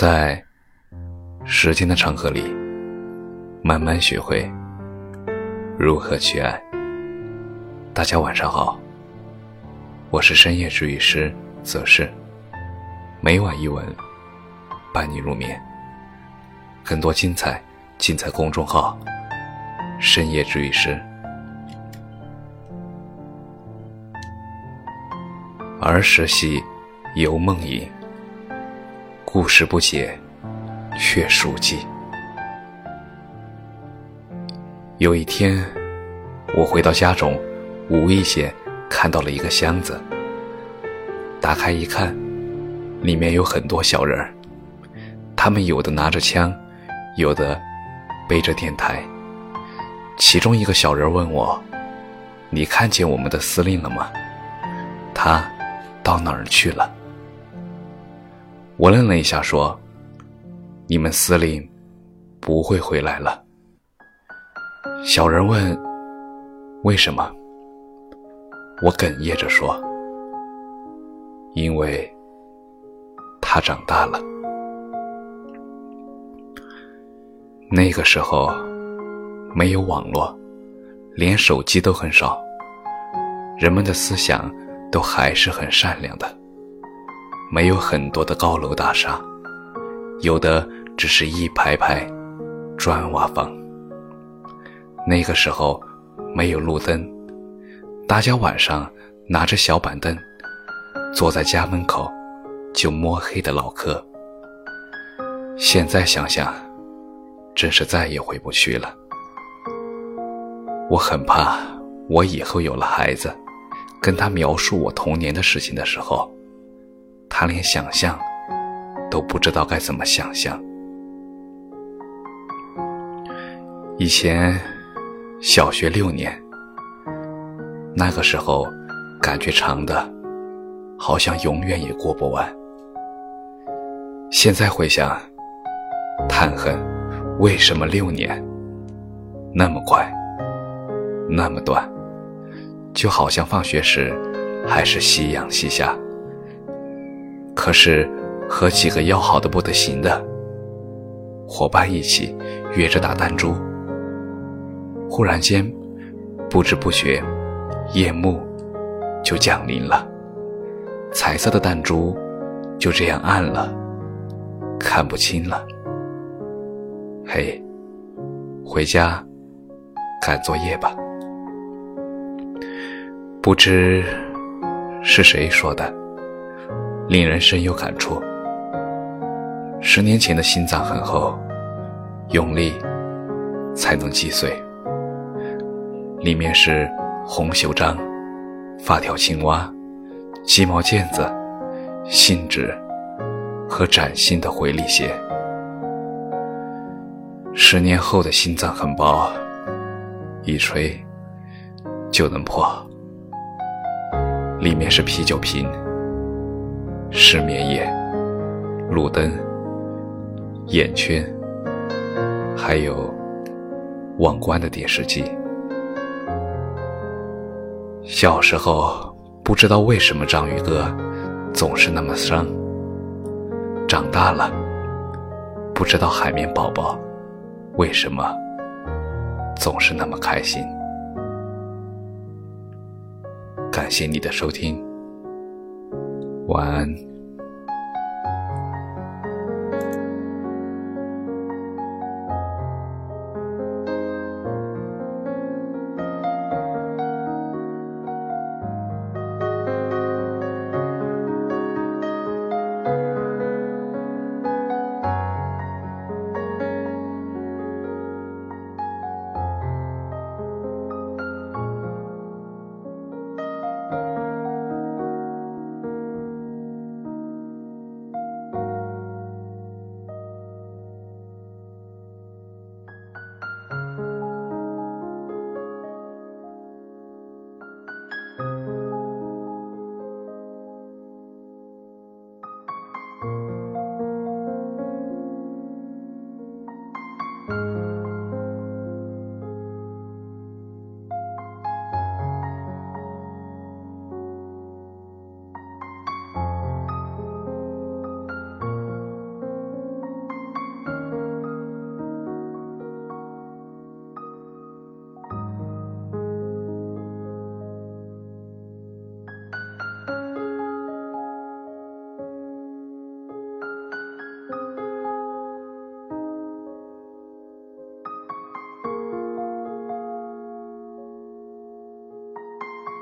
在时间的长河里，慢慢学会如何去爱。大家晚上好，我是深夜治愈师则是，每晚一文伴你入眠。更多精彩尽在公众号“深夜治愈师”。儿时戏，游梦影。故事不解，却熟记。有一天，我回到家中，无意间看到了一个箱子。打开一看，里面有很多小人儿，他们有的拿着枪，有的背着电台。其中一个小人问我：“你看见我们的司令了吗？他到哪儿去了？”我愣了一下，说：“你们司令不会回来了。”小人问：“为什么？”我哽咽着说：“因为他长大了。”那个时候没有网络，连手机都很少，人们的思想都还是很善良的。没有很多的高楼大厦，有的只是一排排砖瓦房。那个时候没有路灯，大家晚上拿着小板凳，坐在家门口就摸黑的唠嗑。现在想想，真是再也回不去了。我很怕，我以后有了孩子，跟他描述我童年的事情的时候。他连想象都不知道该怎么想象。以前小学六年，那个时候感觉长的，好像永远也过不完。现在回想，叹恨为什么六年那么快，那么短，就好像放学时还是夕阳西下。可是，和几个要好的不得行的伙伴一起约着打弹珠。忽然间，不知不觉，夜幕就降临了，彩色的弹珠就这样暗了，看不清了。嘿，回家赶作业吧。不知是谁说的。令人深有感触。十年前的心脏很厚，用力才能击碎。里面是红袖章、发条青蛙、鸡毛毽子、信纸和崭新的回力鞋。十年后的心脏很薄，一吹就能破。里面是啤酒瓶。失眠夜，路灯，眼圈，还有忘关的电视机。小时候不知道为什么章鱼哥总是那么伤，长大了不知道海绵宝宝为什么总是那么开心。感谢你的收听。晚安。